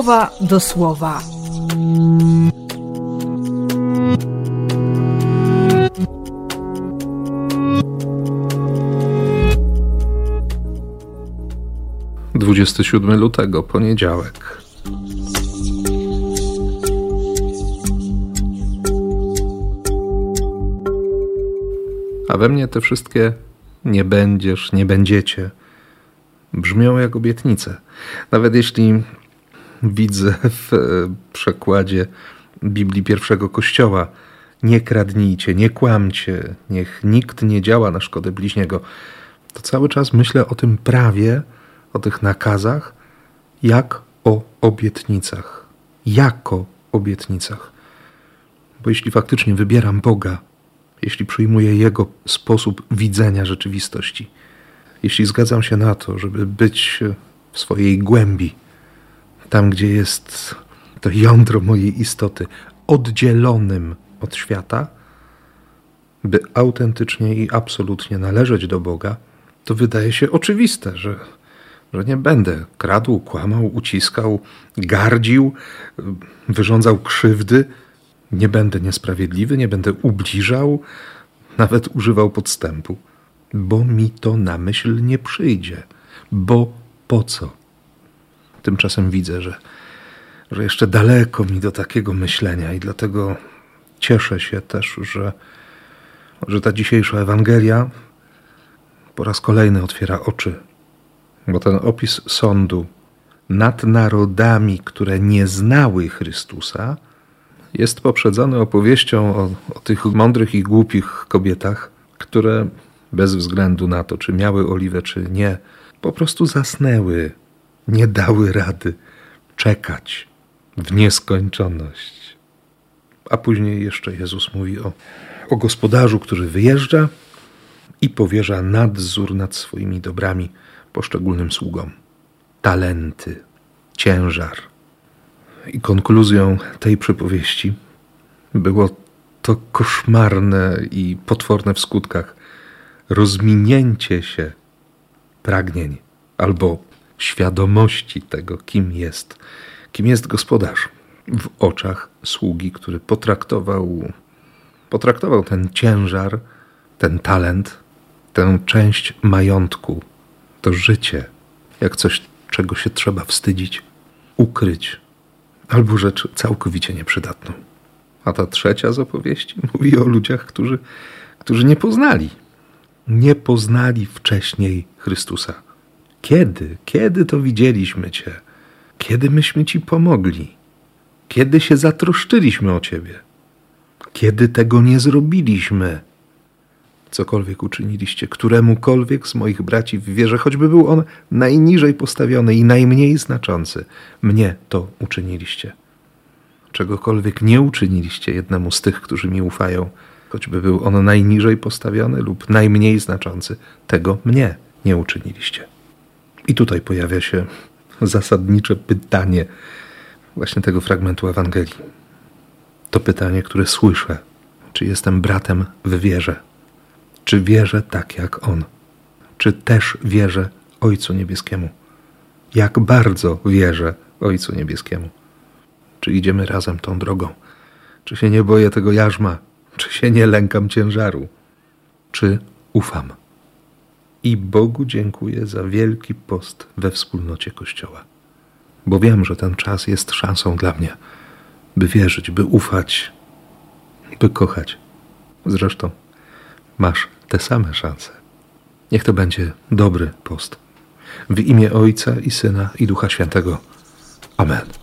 słowa do słowa. Dwudziesty siódmy lutego, poniedziałek. A we mnie te wszystkie nie będziesz, nie będziecie brzmią jak obietnice. Nawet jeśli widzę w e, przekładzie Biblii pierwszego Kościoła nie kradnijcie, nie kłamcie, niech nikt nie działa na szkodę bliźniego, to cały czas myślę o tym prawie, o tych nakazach, jak o obietnicach. Jako obietnicach. Bo jeśli faktycznie wybieram Boga, jeśli przyjmuję Jego sposób widzenia rzeczywistości, jeśli zgadzam się na to, żeby być w swojej głębi, tam gdzie jest to jądro mojej istoty, oddzielonym od świata, by autentycznie i absolutnie należeć do Boga, to wydaje się oczywiste, że, że nie będę kradł, kłamał, uciskał, gardził, wyrządzał krzywdy, nie będę niesprawiedliwy, nie będę ubliżał, nawet używał podstępu bo mi to na myśl nie przyjdzie. Bo po co? Tymczasem widzę, że, że jeszcze daleko mi do takiego myślenia i dlatego cieszę się też, że, że ta dzisiejsza Ewangelia po raz kolejny otwiera oczy, bo ten opis sądu nad narodami, które nie znały Chrystusa, jest poprzedzony opowieścią o, o tych mądrych i głupich kobietach, które bez względu na to, czy miały oliwę, czy nie, po prostu zasnęły, nie dały rady czekać w nieskończoność. A później jeszcze Jezus mówi o, o gospodarzu, który wyjeżdża i powierza nadzór nad swoimi dobrami poszczególnym sługom. Talenty, ciężar. I konkluzją tej przypowieści było to koszmarne i potworne w skutkach rozminięcie się pragnień albo świadomości tego, kim jest, kim jest gospodarz w oczach sługi, który potraktował, potraktował ten ciężar, ten talent, tę część majątku, to życie, jak coś, czego się trzeba wstydzić, ukryć, albo rzecz całkowicie nieprzydatną. A ta trzecia z opowieści mówi o ludziach, którzy, którzy nie poznali nie poznali wcześniej Chrystusa. Kiedy? Kiedy to widzieliśmy Cię? Kiedy myśmy Ci pomogli? Kiedy się zatroszczyliśmy o Ciebie? Kiedy tego nie zrobiliśmy? Cokolwiek uczyniliście, któremukolwiek z moich braci w wierze, choćby był on najniżej postawiony i najmniej znaczący, mnie to uczyniliście. Czegokolwiek nie uczyniliście jednemu z tych, którzy mi ufają, choćby był on najniżej postawiony lub najmniej znaczący, tego mnie nie uczyniliście. I tutaj pojawia się zasadnicze pytanie właśnie tego fragmentu Ewangelii. To pytanie, które słyszę: czy jestem bratem w wierze? Czy wierzę tak jak on? Czy też wierzę Ojcu Niebieskiemu? Jak bardzo wierzę Ojcu Niebieskiemu? Czy idziemy razem tą drogą? Czy się nie boję tego jarzma, czy się nie lękam ciężaru? Czy ufam? I Bogu dziękuję za wielki post we wspólnocie Kościoła, bo wiem, że ten czas jest szansą dla mnie, by wierzyć, by ufać, by kochać. Zresztą masz te same szanse. Niech to będzie dobry post. W imię Ojca i Syna i Ducha Świętego. Amen.